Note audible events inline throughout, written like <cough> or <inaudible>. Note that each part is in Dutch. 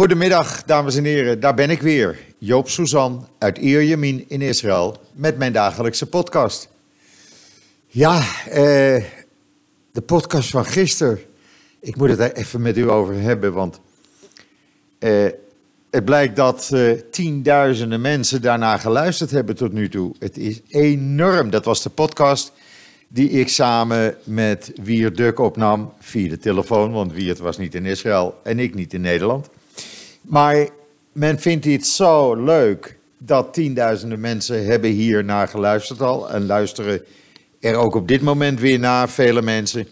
Goedemiddag, dames en heren. Daar ben ik weer. Joop Suzan uit Ierjemien in Israël met mijn dagelijkse podcast. Ja, eh, de podcast van gisteren. Ik moet het er even met u over hebben, want eh, het blijkt dat eh, tienduizenden mensen daarna geluisterd hebben tot nu toe. Het is enorm. Dat was de podcast die ik samen met Wiert Duk opnam via de telefoon, want Wiert was niet in Israël en ik niet in Nederland. Maar men vindt dit zo leuk dat tienduizenden mensen hebben hier naar geluisterd al en luisteren er ook op dit moment weer naar, vele mensen.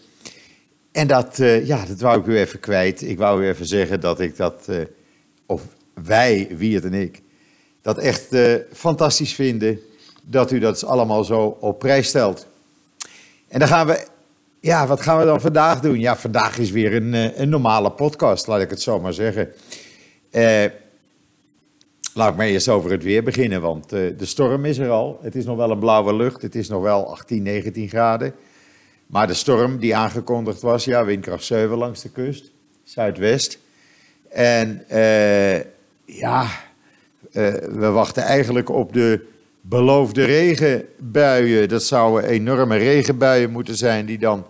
En dat, uh, ja, dat wou ik u even kwijt. Ik wou u even zeggen dat ik dat, uh, of wij, Wiert en ik, dat echt uh, fantastisch vinden dat u dat allemaal zo op prijs stelt. En dan gaan we, ja, wat gaan we dan vandaag doen? Ja, vandaag is weer een, een normale podcast, laat ik het zo maar zeggen. Uh, laat ik maar eerst over het weer beginnen, want uh, de storm is er al. Het is nog wel een blauwe lucht, het is nog wel 18, 19 graden. Maar de storm die aangekondigd was, ja, windkracht 7 langs de kust, zuidwest. En uh, ja, we wachten eigenlijk op de beloofde regenbuien. Dat zouden enorme regenbuien moeten zijn die dan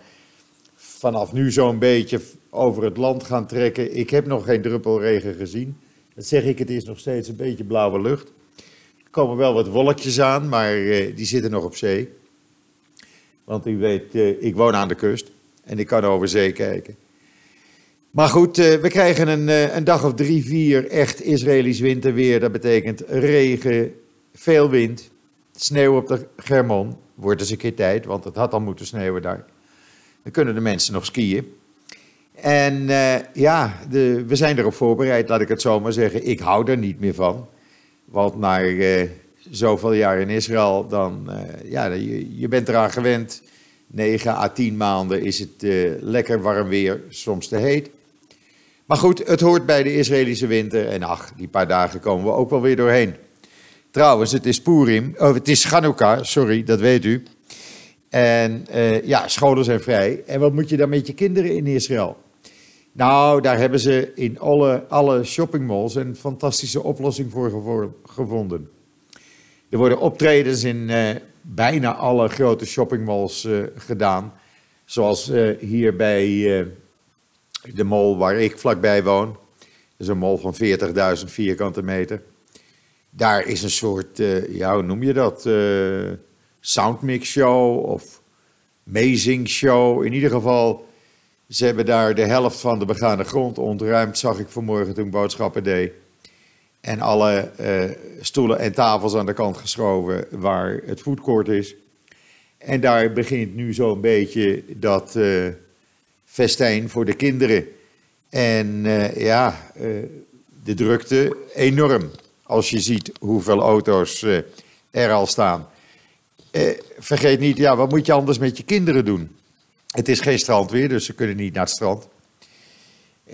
vanaf nu zo'n beetje over het land gaan trekken. Ik heb nog geen druppel regen gezien. Dat zeg ik, het is nog steeds een beetje blauwe lucht. Er komen wel wat wolkjes aan, maar uh, die zitten nog op zee. Want u weet, uh, ik woon aan de kust en ik kan over zee kijken. Maar goed, uh, we krijgen een, een, dag of drie, vier echt Israëlisch winterweer. Dat betekent regen, veel wind, sneeuw op de Germon. Wordt eens een keer tijd, want het had al moeten sneeuwen daar. Dan kunnen de mensen nog skiën. En uh, ja, de, we zijn erop voorbereid, laat ik het zo maar zeggen. Ik hou er niet meer van. Want na uh, zoveel jaar in Israël, dan, uh, ja, je, je, bent eraan gewend. 9 à 10 maanden is het lekker warm weer, soms te heet. Maar goed, het hoort bij de Israëlische winter. En ach, die paar dagen komen we ook wel weer doorheen. Trouwens, het is Purim, oh, het is Chanukah, sorry, dat weet u. En ja, scholen zijn vrij. En wat moet je dan met je kinderen in Israël? Nou, daar hebben ze in alle, alle shoppingmalls een fantastische oplossing voor gevonden. Er worden optredens in uh, bijna alle grote shoppingmalls uh, gedaan. Zoals uh, hier bij de mall waar ik vlakbij woon. Dat is een mall van 40.000 vierkante meter. Daar is een soort, ja, hoe noem je dat? soundmix show of amazing show. In ieder geval ze hebben daar de helft van de begane grond ontruimd, zag ik vanmorgen toen ik boodschappen deed. En alle uh, stoelen en tafels aan de kant geschoven waar het foodcourt is. En daar begint nu zo'n beetje dat uh, festijn voor de kinderen. En uh, ja, de drukte enorm. Als je ziet hoeveel auto's er al staan. vergeet niet, ja, wat moet je anders met je kinderen doen? Het is geen strandweer, dus ze kunnen niet naar het strand. Uh,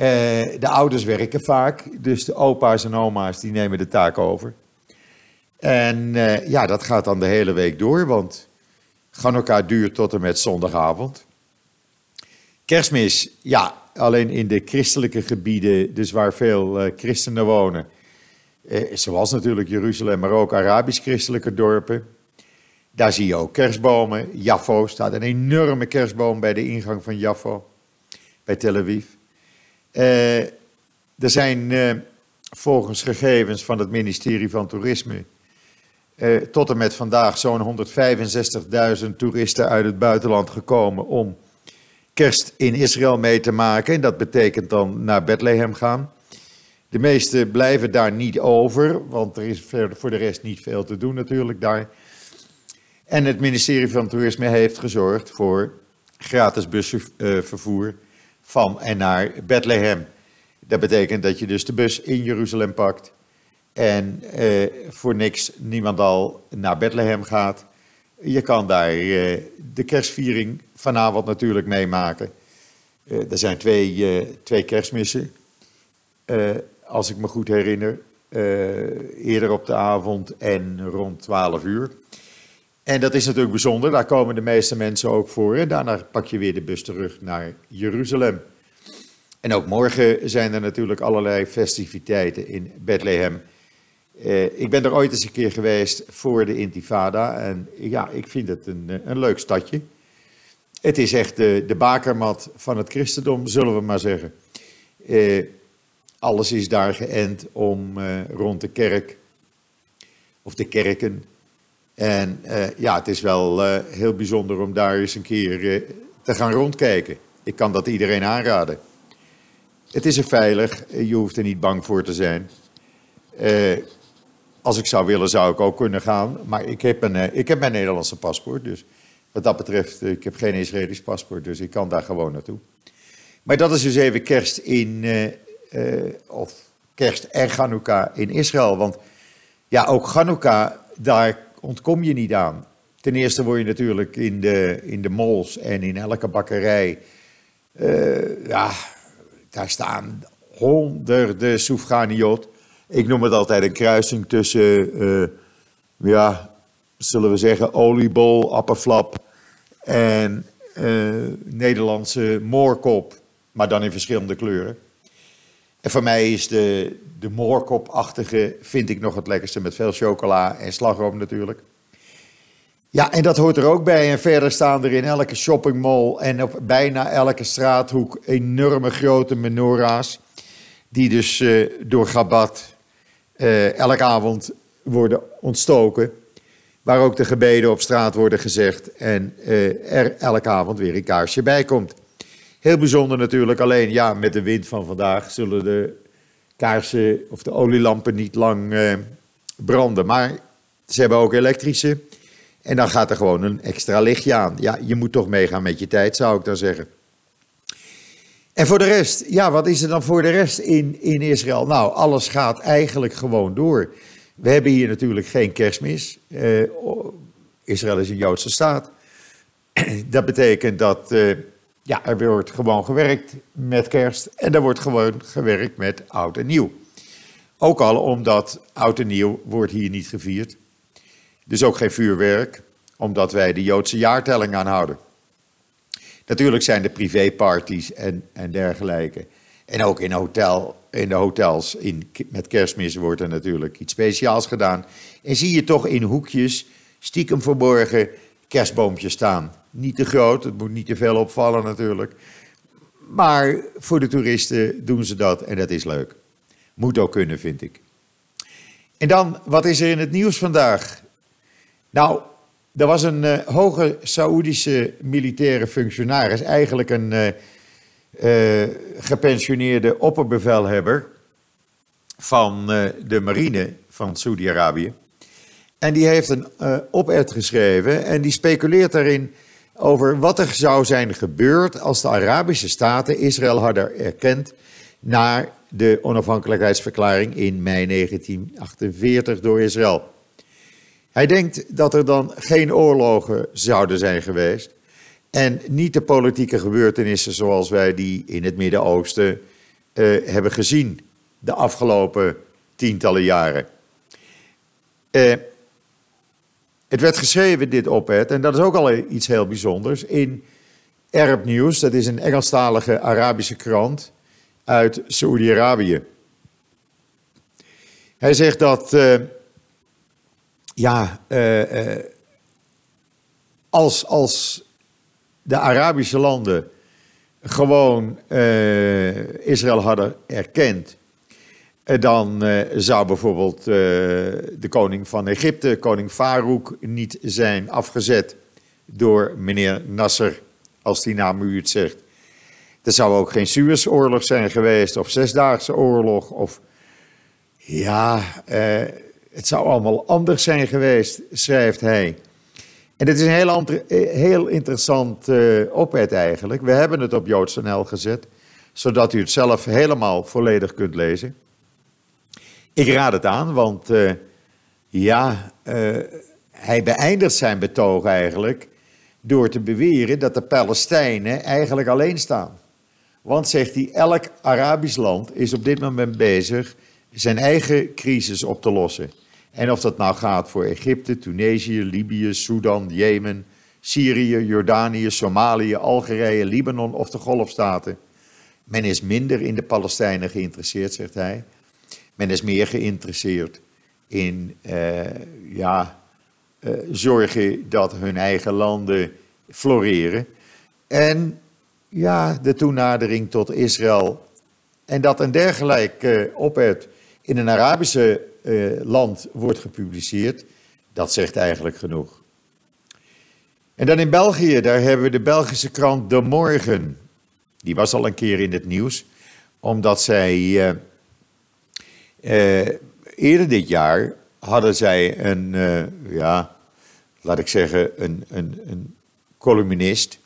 de ouders werken vaak, dus de opa's en oma's die nemen de taak over. En uh, ja, dat gaat dan de hele week door, want Hanukkah duurt tot en met zondagavond. Kerstmis, ja, alleen in de christelijke gebieden, dus waar veel uh, christenen wonen. zoals natuurlijk Jeruzalem, maar ook Arabisch-christelijke dorpen. Daar zie je ook kerstbomen. Jaffo staat een enorme kerstboom bij de ingang van Jaffo, bij Tel Aviv. Uh, er zijn uh, volgens gegevens van het ministerie van Toerisme uh, tot en met vandaag zo'n 165.000 toeristen uit het buitenland gekomen om kerst in Israël mee te maken. En dat betekent dan naar Bethlehem gaan. De meesten blijven daar niet over, want er is voor de rest niet veel te doen natuurlijk daar. En het ministerie van Toerisme heeft gezorgd voor gratis busvervoer van en naar Bethlehem. Dat betekent dat je dus de bus in Jeruzalem pakt en eh, voor niks niemand al naar Bethlehem gaat. Je kan daar eh, de kerstviering vanavond natuurlijk meemaken. Uh, er zijn twee, uh, twee kerstmissen, uh, als ik me goed herinner. eerder op de avond en rond 12 uur. En dat is natuurlijk bijzonder, daar komen de meeste mensen ook voor. En daarna pak je weer de bus terug naar Jeruzalem. En ook morgen zijn er natuurlijk allerlei festiviteiten in Bethlehem. Uh, ik ben er ooit eens een keer geweest voor de Intifada. En ja, ik vind het een, een leuk stadje. Het is echt de, de bakermat van het christendom, zullen we maar zeggen. Uh, alles is daar geënt om uh, rond de kerk, of de kerken. En ja, het is wel heel bijzonder om daar eens een keer te gaan rondkijken. Ik kan dat iedereen aanraden. Het is er veilig, je hoeft er niet bang voor te zijn. Als ik zou willen, zou ik ook kunnen gaan. Maar ik heb, een, ik heb mijn Nederlandse paspoort. Dus wat dat betreft, ik heb geen Israëlisch paspoort. Dus ik kan daar gewoon naartoe. Maar dat is dus even kerst in, of kerst en Chanukka in Israël. Want ja, ook Chanukka, daar ontkom je niet aan. Ten eerste word je natuurlijk in de, in de malls en in elke bakkerij. ja, daar staan honderden Soefganiot. Ik noem het altijd een kruising tussen, uh, ja, zullen we zeggen, oliebol, appelflap en uh, Nederlandse moorkop, maar dan in verschillende kleuren. En voor mij is de, de moorkopachtige, vind ik nog het lekkerste met veel chocola en slagroom natuurlijk. Ja, en dat hoort er ook bij. En verder staan er in elke shoppingmall en op bijna elke straathoek enorme grote menorahs. Die dus uh, door Gabat uh, elke avond worden ontstoken. Waar ook de gebeden op straat worden gezegd. En uh, er elke avond weer een kaarsje bij komt. Heel bijzonder natuurlijk. Alleen ja, met de wind van vandaag zullen de kaarsen of de olielampen niet lang branden. Maar ze hebben ook elektrische. En dan gaat er gewoon een extra lichtje aan. Ja, je moet toch meegaan met je tijd, zou ik dan zeggen. En voor de rest, ja, wat is er dan voor de rest in, in Israël? Nou, alles gaat eigenlijk gewoon door. We hebben hier natuurlijk geen kerstmis. Uh, Israël is een Joodse staat. <clears throat> Dat betekent dat uh, ja, er wordt gewoon gewerkt met kerst en er wordt gewoon gewerkt met oud en nieuw. Ook al omdat oud en nieuw wordt hier niet gevierd. Dus ook geen vuurwerk, omdat wij de Joodse jaartelling aanhouden. Natuurlijk zijn er privéparties en, en dergelijke. En ook in, hotel, in de hotels in, met kerstmis wordt er natuurlijk iets speciaals gedaan. En zie je toch in hoekjes, stiekem verborgen, kerstboompjes staan. Niet te groot, het moet niet te veel opvallen natuurlijk. Maar voor de toeristen doen ze dat en dat is leuk. Moet ook kunnen, vind ik. En dan, wat is er in het nieuws vandaag? Nou, er was een uh, hoge Saoedische militaire functionaris, eigenlijk een uh, uh, gepensioneerde opperbevelhebber van de marine van Saudi-Arabië. En die heeft een op-ed geschreven en die speculeert daarin over wat er zou zijn gebeurd als de Arabische staten Israël hadden erkend na de onafhankelijkheidsverklaring in mei 1948 door Israël. Hij denkt dat er dan geen oorlogen zouden zijn geweest. En niet de politieke gebeurtenissen zoals wij die in het Midden-Oosten uh, hebben gezien de afgelopen tientallen jaren. Uh, het werd geschreven, dit opzet, en dat is ook al iets heel bijzonders, in Arab News, dat is een Engelstalige Arabische krant uit Saoedi-Arabië. Hij zegt dat uh, ja, uh, uh, als, als de Arabische landen gewoon Israël hadden erkend, dan zou bijvoorbeeld de koning van Egypte, koning Farouk, niet zijn afgezet door meneer Nasser, als die naam u het zegt. Er zou ook geen Suezoorlog zijn geweest, of Zesdaagse Oorlog, of ja, het zou allemaal anders zijn geweest, schrijft hij. En het is een heel, eh, heel interessant opzet eigenlijk. We hebben het op joods.nl gezet, zodat u het zelf helemaal volledig kunt lezen. Ik raad het aan, want uh, ja, uh, hij beëindigt zijn betoog eigenlijk door te beweren dat de Palestijnen eigenlijk alleen staan. Want, zegt hij, elk Arabisch land is op dit moment bezig zijn eigen crisis op te lossen. En of dat nou gaat voor Egypte, Tunesië, Libië, Sudan, Jemen, Syrië, Jordanië, Somalië, Algerije, Libanon of de Golfstaten. Men is minder in de Palestijnen geïnteresseerd, zegt hij. Men is meer geïnteresseerd in uh, ja, uh, zorgen dat hun eigen landen floreren. En ja, de toenadering tot Israël. En dat een dergelijk uh, op-ed in een Arabische land wordt gepubliceerd, dat zegt eigenlijk genoeg. En dan in België, daar hebben we de Belgische krant De Morgen. Die was al een keer in het nieuws, omdat zij eerder dit jaar hadden zij een, uh, ja, laat ik zeggen, een, een, een columnist.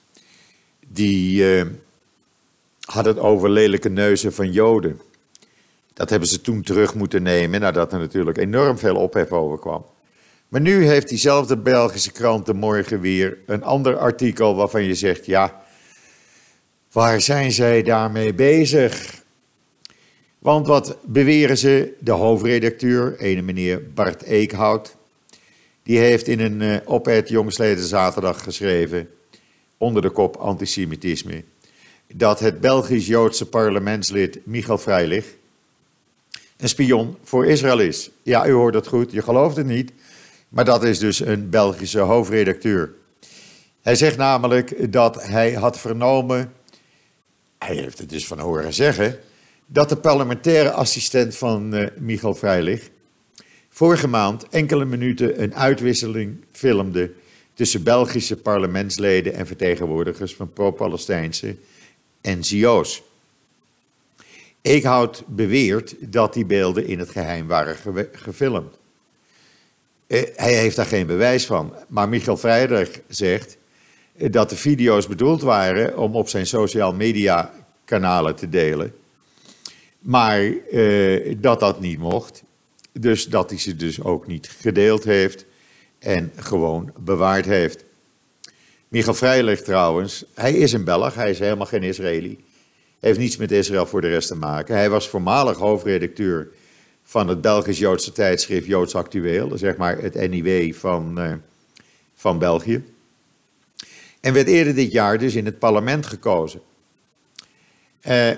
Die had het over lelijke neuzen van Joden. Dat hebben ze toen terug moeten nemen, nadat er natuurlijk enorm veel ophef over kwam. Maar nu heeft diezelfde Belgische krant de morgen weer een ander artikel waarvan je zegt, ja, waar zijn zij daarmee bezig? Want wat beweren ze, de hoofdredacteur, ene meneer Bart Eekhout, die heeft in een uh, op-ed jongsleden zaterdag geschreven, onder de kop antisemitisme, dat het Belgisch-Joodse parlementslid Michael Freilich een spion voor Israël is. Ja, u hoort het goed, je gelooft het niet, maar dat is dus een Belgische hoofdredacteur. Hij zegt namelijk dat hij had vernomen, hij heeft het dus van horen zeggen, dat de parlementaire assistent van uh, Michael Freilich vorige maand enkele minuten een uitwisseling filmde tussen Belgische parlementsleden en vertegenwoordigers van pro-Palestijnse NGO's. Eekhout beweert dat die beelden in het geheim waren gefilmd. Eh, hij heeft daar geen bewijs van. Maar Michael Vrijdag zegt eh, dat de video's bedoeld waren om op zijn social media kanalen te delen. Maar eh, dat dat niet mocht. Dus dat hij ze dus ook niet gedeeld heeft en gewoon bewaard heeft. Michael Vrijlig trouwens, hij is een Belg, hij is helemaal geen Israëli. Heeft niets met Israël voor de rest te maken. Hij was voormalig hoofdredacteur van het Belgisch-Joodse tijdschrift Joods Actueel, zeg maar het NIW van, uh, van België. En werd eerder dit jaar dus in het parlement gekozen. Uh,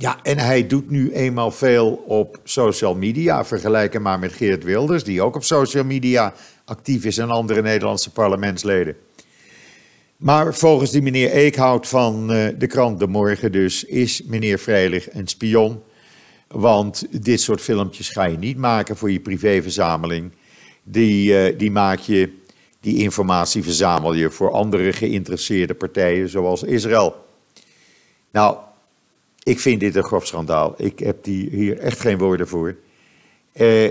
ja, en hij doet nu eenmaal veel op social media. Vergelijken maar met Geert Wilders, die ook op social media actief is en andere Nederlandse parlementsleden. Maar volgens die meneer Eekhout van uh, de krant De Morgen dus is meneer Vrijlig een spion want dit soort filmpjes ga je niet maken voor je privéverzameling. Die, uh, die maak je, die informatie verzamel je voor andere geïnteresseerde partijen, zoals Israël. Nou, ik vind dit een grof schandaal. Ik heb die hier echt geen woorden voor. Uh,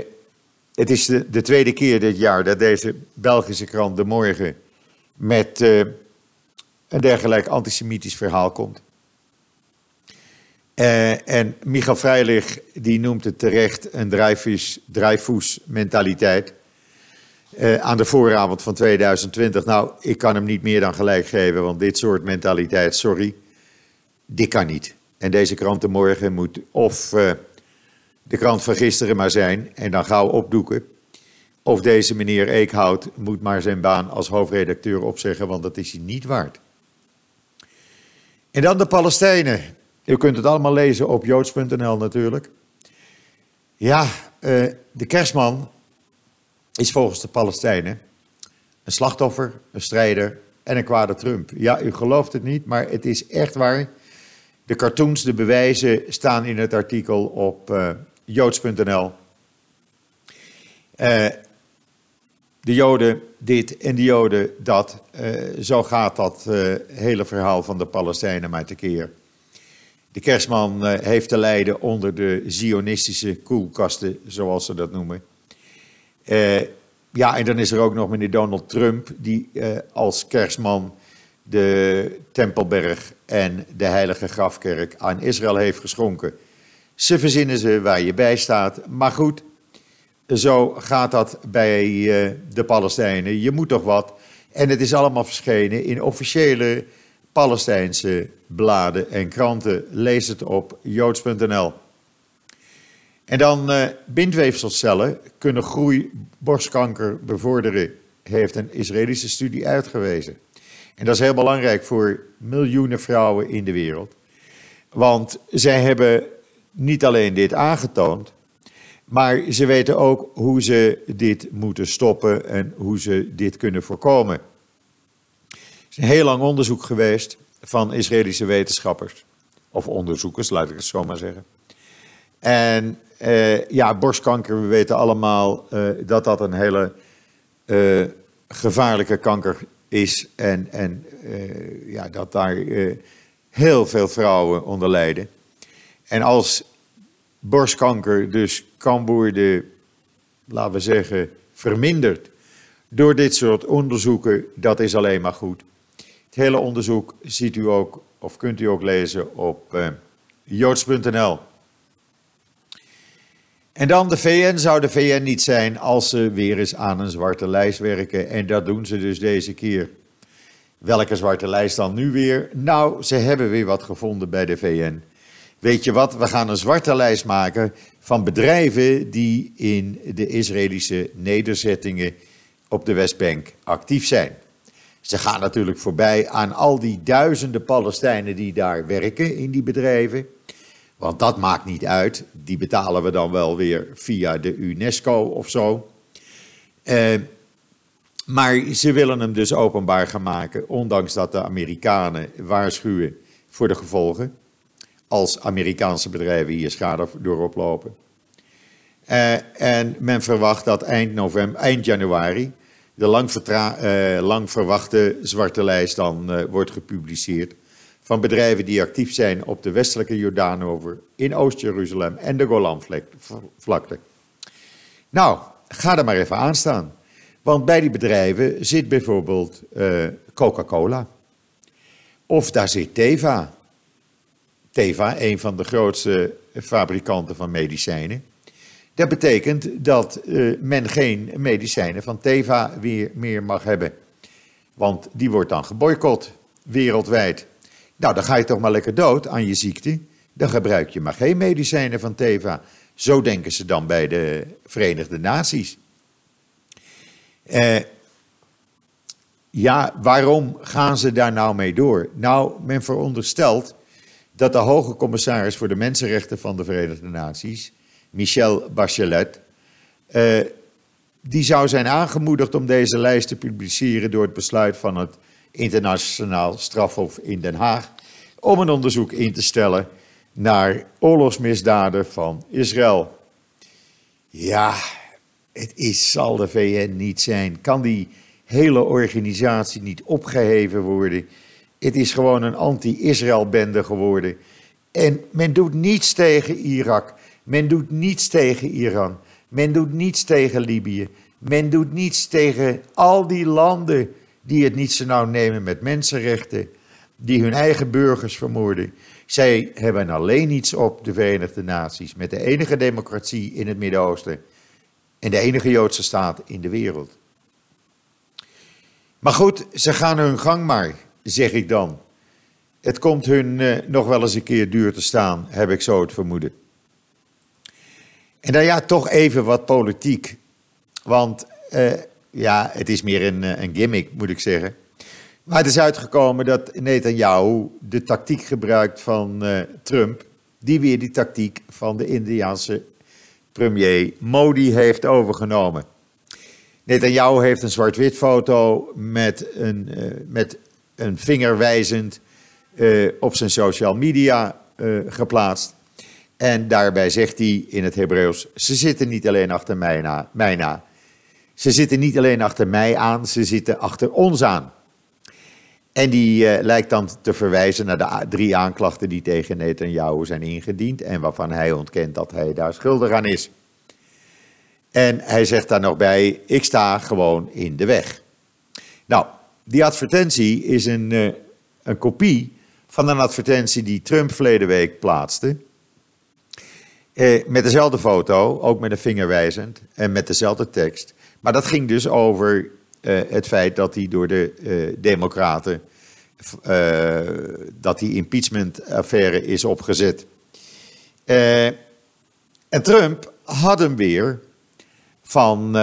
het is de, de, tweede keer dit jaar dat deze Belgische krant De Morgen met uh, een dergelijk antisemitisch verhaal komt. Uh, en Michael Vrijlich die noemt het terecht een drijfvoes mentaliteit. Aan de vooravond van 2020. Nou, ik kan hem niet meer dan gelijk geven, want dit soort mentaliteit, sorry, dit kan niet. En deze krant morgen moet of uh, de krant van gisteren maar zijn en dan gauw opdoeken. Of deze meneer Eekhout moet maar zijn baan als hoofdredacteur opzeggen, want dat is hij niet waard. En dan de Palestijnen. U kunt het allemaal lezen op joods.nl natuurlijk. Ja, uh, de kerstman is volgens de Palestijnen een slachtoffer, een strijder en een kwade Trump. Ja, u gelooft het niet, maar het is echt waar. De cartoons, de bewijzen staan in het artikel op uh, joods.nl. Uh, de Joden dit en de Joden dat. zo gaat dat hele verhaal van de Palestijnen maar tekeer. De kerstman eh, heeft te lijden onder de zionistische koelkasten, zoals ze dat noemen. Ja, en dan is er ook nog meneer Donald Trump, die als kerstman de Tempelberg en de Heilige Grafkerk aan Israël heeft geschonken. Ze verzinnen ze waar je bij staat, maar goed, zo gaat dat bij de Palestijnen. Je moet toch wat. En het is allemaal verschenen in officiële Palestijnse bladen en kranten. Lees het op joods.nl. En dan uh, bindweefselcellen kunnen groei borstkanker bevorderen, heeft een Israëlische studie uitgewezen. En dat is heel belangrijk voor miljoenen vrouwen in de wereld. Want zij hebben niet alleen dit aangetoond, maar ze weten ook hoe ze dit moeten stoppen en hoe ze dit kunnen voorkomen. Er is een heel lang onderzoek geweest van Israëlische wetenschappers, of onderzoekers, laat ik het zo maar zeggen. En uh, ja, borstkanker, we weten allemaal uh, dat dat een hele uh, gevaarlijke kanker is. En, en ja, dat daar heel veel vrouwen onder lijden. En als borstkanker dus kan worden, laten we zeggen, verminderd door dit soort onderzoeken, dat is alleen maar goed. Het hele onderzoek ziet u ook, of kunt u ook lezen op joods.nl. En dan de VN zou de VN niet zijn als ze weer eens aan een zwarte lijst werken. En dat doen ze dus deze keer. Welke zwarte lijst dan nu weer? Nou, ze hebben weer wat gevonden bij de VN. Weet je wat, we gaan een zwarte lijst maken van bedrijven die in de Israëlische nederzettingen op de Westbank actief zijn. Ze gaan natuurlijk voorbij aan al die duizenden Palestijnen die daar werken in die bedrijven. Want dat maakt niet uit. Die betalen we dan wel weer via de UNESCO of zo. Uh, maar ze willen hem dus openbaar gaan maken, ondanks dat de Amerikanen waarschuwen voor de gevolgen. Als Amerikaanse bedrijven hier schade door oplopen. Uh, en men verwacht dat eind, november, eind januari de lang, uh, lang verwachte zwarte lijst dan wordt gepubliceerd van bedrijven die actief zijn op de westelijke Jordaanover, in Oost-Jeruzalem en de Golanvlakte. Nou, ga er maar even aan staan. Want bij die bedrijven zit bijvoorbeeld uh, Coca-Cola. Of daar zit Teva. Teva, een van de grootste fabrikanten van medicijnen. Dat betekent dat uh, men geen medicijnen van Teva weer meer mag hebben. Want die wordt dan geboycott wereldwijd. Nou, dan ga je toch maar lekker dood aan je ziekte. Dan gebruik je maar geen medicijnen van Teva. Zo denken ze dan bij de Verenigde Naties. Eh, ja, waarom gaan ze daar nou mee door? Nou, men veronderstelt dat de hoge commissaris voor de mensenrechten van de Verenigde Naties, Michelle Bachelet, eh, die zou zijn aangemoedigd om deze lijst te publiceren door het besluit van het internationaal strafhof in Den Haag om een onderzoek in te stellen naar oorlogsmisdaden van Israël. Ja, het is, zal de VN niet zijn. Kan die hele organisatie niet opgeheven worden? Het is gewoon een anti-Israël-bende geworden. En men doet niets tegen Irak. Men doet niets tegen Iran. Men doet niets tegen Libië. Men doet niets tegen al die landen die het niet zo nauw nemen met mensenrechten, die hun eigen burgers vermoorden. Zij hebben alleen niets op de Verenigde Naties met de enige democratie in het Midden-Oosten en de enige Joodse staat in de wereld. Maar goed, ze gaan hun gang maar, zeg ik dan. Het komt hun eh, nog wel eens een keer duur te staan, heb ik zo het vermoeden. En dan ja, toch even wat politiek. Want eh, ja, het is meer een, eh, een gimmick, moet ik zeggen. Maar het is uitgekomen dat Netanyahu de tactiek gebruikt van uh, Trump, die weer die tactiek van de Indiaanse premier Modi heeft overgenomen. Netanyahu heeft een zwart-wit foto met een, uh, met een vinger wijzend op zijn social media geplaatst. En daarbij zegt hij in het Hebreeuws: Ze zitten niet alleen achter mij na, mij na, ze zitten niet alleen achter mij aan, ze zitten achter ons aan. En die uh, lijkt dan te verwijzen naar de drie aanklachten die tegen Netanyahu zijn ingediend en waarvan hij ontkent dat hij daar schuldig aan is. En hij zegt daar nog bij: Ik sta gewoon in de weg. Nou, die advertentie is een, uh, een kopie van een advertentie die Trump verleden week plaatste. Uh, met dezelfde foto, ook met een vinger wijzend en met dezelfde tekst. Maar dat ging dus over uh, het feit dat hij door de uh, Democraten. Uh, dat die impeachment-affaire is opgezet. en Trump had hem weer van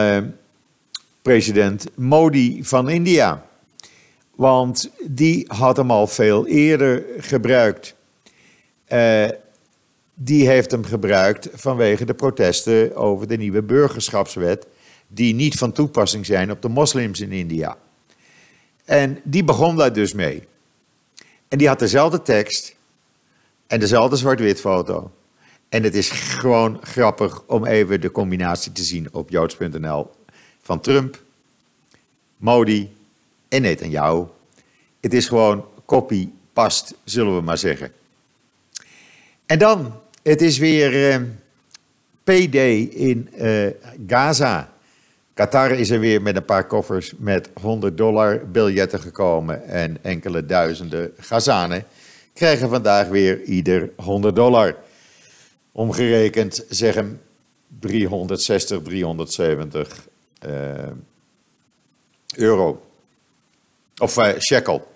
president Modi van India. Want die had hem al veel eerder gebruikt. die heeft hem gebruikt vanwege de protesten over de nieuwe burgerschapswet, die niet van toepassing zijn op de moslims in India. En die begon daar dus mee. En die had dezelfde tekst en dezelfde zwart-wit foto. En het is gewoon grappig om even de combinatie te zien op joods.nl van Trump, Modi en Netanyahu. Het is gewoon copy past, zullen we maar zeggen. En dan, het is weer uh, PD in uh, Gaza. Qatar is er weer met een paar koffers met 100 dollar biljetten gekomen en enkele duizenden Gazanen krijgen vandaag weer ieder 100 dollar. Omgerekend zeggen 360, 370 uh, euro. Of uh, shekel.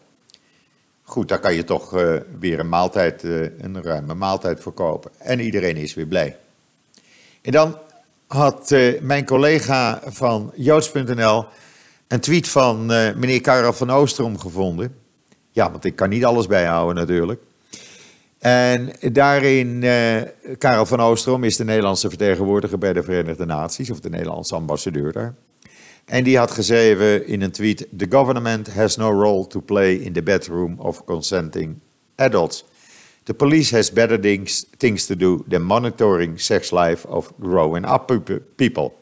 Goed, daar kan je toch uh, weer een maaltijd, uh, een ruime maaltijd voor kopen. En iedereen is weer blij. En dan had uh, mijn collega van Joods.nl een tweet van meneer Karel van Oostrom gevonden. Ja, want ik kan niet alles bijhouden natuurlijk. En daarin, Karel van Oostrom is de Nederlandse vertegenwoordiger bij de Verenigde Naties, of de Nederlandse ambassadeur daar. En die had geschreven in een tweet: The government has no role to play in the bedroom of consenting adults. The police has better things, things to do than monitoring sex life of growing up people.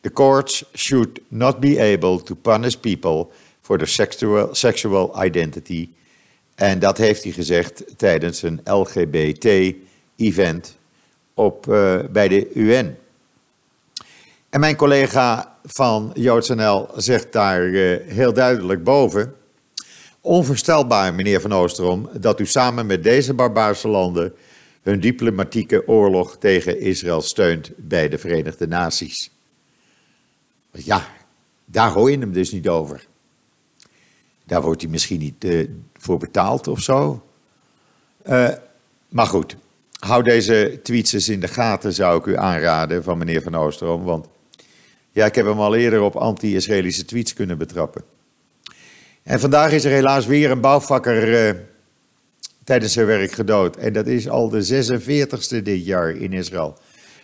The courts should not be able to punish people for their sexual, sexual identity. En dat heeft hij gezegd tijdens een LGBT-event uh, bij de UN. En mijn collega van JoodsNL zegt daar uh, heel duidelijk boven. Onvoorstelbaar, meneer Van Oosterom, dat u samen met deze barbaarse landen hun diplomatieke oorlog tegen Israël steunt bij de Verenigde Naties. Ja, daar hoor je hem dus niet over. Daar wordt hij misschien niet uh, voor betaald of zo. Uh, maar goed, hou deze tweets eens in de gaten, zou ik u aanraden van meneer Van Oosterom. Want ja, ik heb hem al eerder op anti-Israëlische tweets kunnen betrappen. En vandaag is er helaas weer een bouwvakker uh, tijdens zijn werk gedood. En dat is al de 46ste dit jaar in Israël.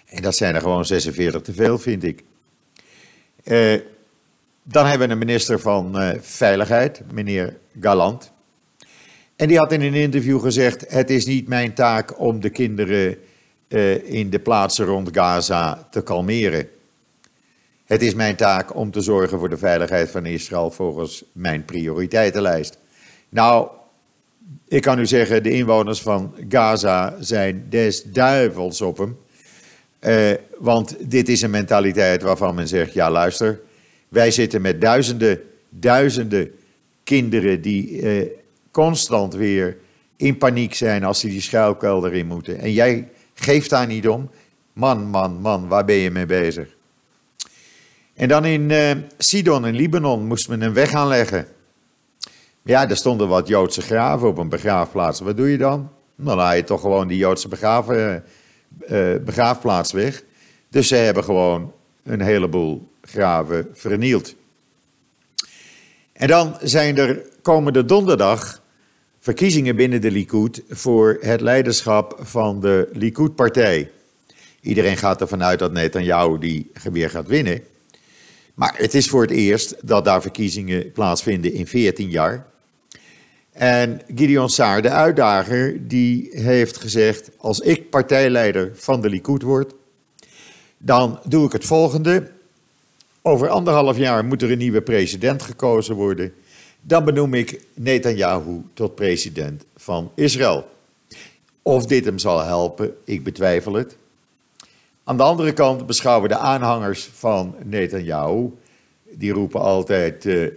En dat zijn er gewoon 46 te veel, vind ik. Uh, dan hebben we een minister van uh, Veiligheid, meneer Galant. En die had in een interview gezegd: Het is niet mijn taak om de kinderen in de plaatsen rond Gaza te kalmeren. Het is mijn taak om te zorgen voor de veiligheid van Israël volgens mijn prioriteitenlijst. Nou, ik kan u zeggen, de inwoners van Gaza zijn des duivels op hem. Uh, want dit is een mentaliteit waarvan men zegt: ja, luister, wij zitten met duizenden, duizenden kinderen die uh, constant weer in paniek zijn als ze die schuilkelder in moeten. En jij geeft daar niet om. Man, man, man, waar ben je mee bezig? En dan in uh, Sidon in Libanon moest men een weg aanleggen. Ja, er stonden wat Joodse graven op een begraafplaats. Wat doe je dan? Dan haal je toch gewoon die Joodse begraven, uh, begraafplaats weg. Dus ze hebben gewoon een heleboel graven vernield. En dan zijn er komende donderdag verkiezingen binnen de Likud voor het leiderschap van de Likud-partij. Iedereen gaat ervan uit dat Netanyahu die weer gaat winnen. Maar het is voor het eerst dat daar verkiezingen plaatsvinden in 14 jaar. En Gideon Saar, de uitdager, die heeft gezegd: Als ik partijleider van de Likud word, dan doe ik het volgende. Over anderhalf jaar moet er een nieuwe president gekozen worden. Dan benoem ik Netanyahu tot president van Israël. Of dit hem zal helpen, ik betwijfel het. Aan de andere kant beschouwen de aanhangers van Netanyahu, die roepen altijd uh,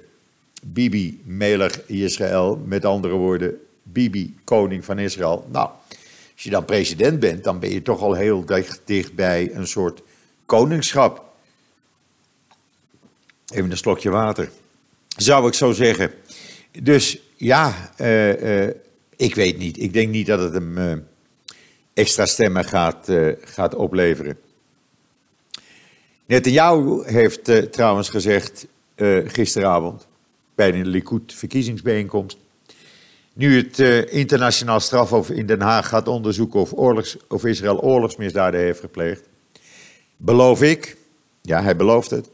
Bibi Melech Israël, met andere woorden Bibi koning van Israël. Nou, als je dan president bent, dan ben je toch al heel dicht, dicht bij een soort koningschap. Even een slokje water. Zou ik zo zeggen. Dus ja, uh, uh, ik weet niet. Ik denk niet dat het hem extra stemmen gaat, uh, gaat opleveren. Netanyahu heeft uh, trouwens gezegd uh, gisteravond bij een Likud verkiezingsbijeenkomst. Nu het internationaal strafhof in Den Haag gaat onderzoeken of, oorlogs, of Israël oorlogsmisdaden heeft gepleegd, beloof ik, ja hij belooft het,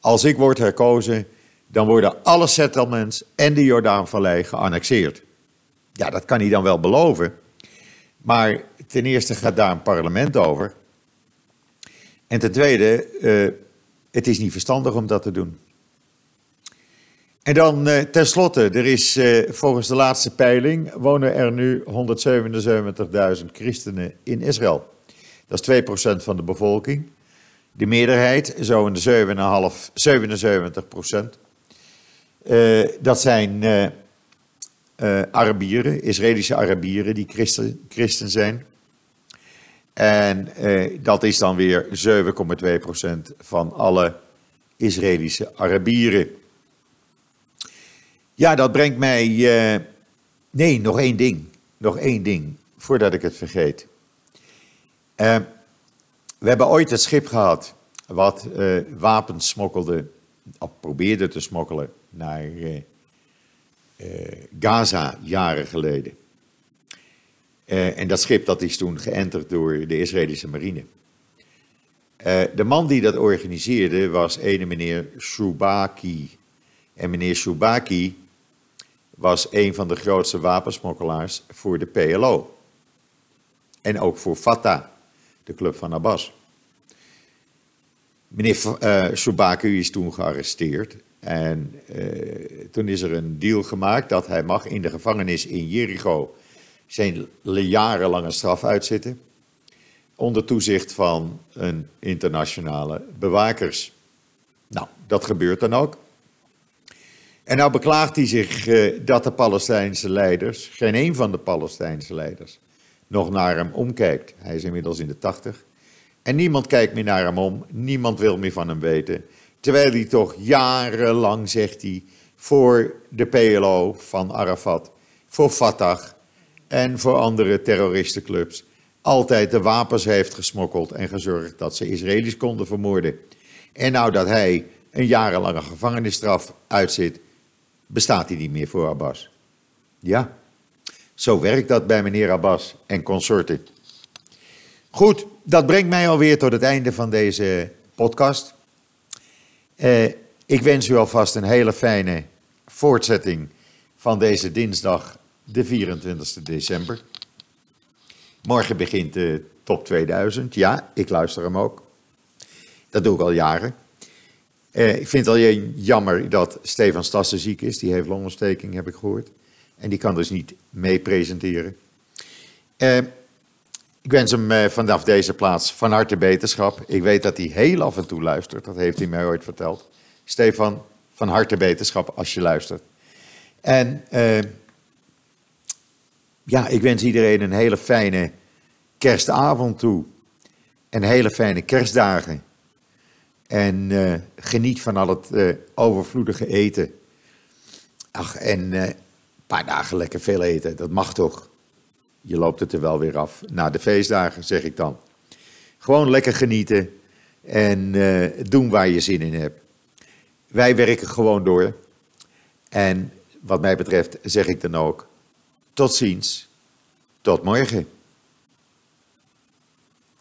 als ik word herkozen, dan worden alle settlements en de Jordaanvallei geannexeerd. Ja, dat kan hij dan wel beloven. Maar ten eerste gaat daar een parlement over. En ten tweede, uh, het is niet verstandig om dat te doen. En dan uh, tenslotte, er is uh, volgens de laatste peiling, wonen er nu 177.000 christenen in Israël. Dat is 2% van de bevolking. De meerderheid, zo in de 7,5, 77 procent. Uh, dat zijn Arabieren, Israëlische Arabieren die christen, christen zijn. En dat is dan weer 7,2 procent van alle Israëlische Arabieren. Ja, dat brengt mij. Uh, nee, nog één ding. Nog één ding, voordat ik het vergeet. Uh, we hebben ooit het schip gehad wat uh, wapens smokkelde, of probeerde te smokkelen naar Gaza jaren geleden. en dat schip dat is toen geënterd door de Israëlische marine. de man die dat organiseerde was ene meneer Shubaki. En meneer Shubaki was een van de grootste wapensmokkelaars voor de PLO. En ook voor Fatah, de club van Abbas. Meneer uh, is toen gearresteerd. En uh, toen is er een deal gemaakt dat hij mag in de gevangenis in Jericho zijn jarenlange straf uitzitten. Onder toezicht van een internationale bewakers. Nou, dat gebeurt dan ook. En nou beklaagt hij zich uh, dat de Palestijnse leiders, geen een van de Palestijnse leiders, nog naar hem omkijkt. Hij is inmiddels in de tachtig. En niemand kijkt meer naar hem om, niemand wil meer van hem weten. Terwijl hij toch jarenlang, zegt hij, voor de PLO van Arafat, voor Fatah en voor andere terroristenclubs, altijd de wapens heeft gesmokkeld en gezorgd dat ze Israëli's konden vermoorden. En nou dat hij een jarenlange gevangenisstraf uitzit, bestaat hij niet meer voor Abbas. Ja, zo werkt dat bij meneer Abbas en consorten. Goed, dat brengt mij alweer tot het einde van deze podcast. Eh, ik wens u alvast een hele fijne voortzetting van deze dinsdag, de 24 december. Morgen begint de top 2000. Ja, ik luister hem ook. Dat doe ik al jaren. Uh, ik vind het al jammer dat Stefan Stassen ziek is. Die heeft longontsteking, heb ik gehoord. En die kan dus niet mee presenteren. Uh, ik wens hem uh, vanaf deze plaats van harte beterschap. Ik weet dat hij heel af en toe luistert. Dat heeft hij mij ooit verteld. Stefan, van harte beterschap als je luistert. En ja, ik wens iedereen een hele fijne kerstavond toe. En hele fijne kerstdagen. En uh, geniet van al het overvloedige eten. Ach, en een paar dagen lekker veel eten, dat mag toch? Je loopt het er wel weer af. Na de feestdagen, zeg ik dan. Gewoon lekker genieten en doen waar je zin in hebt. Wij werken gewoon door. En wat mij betreft zeg ik dan ook: tot ziens, tot morgen.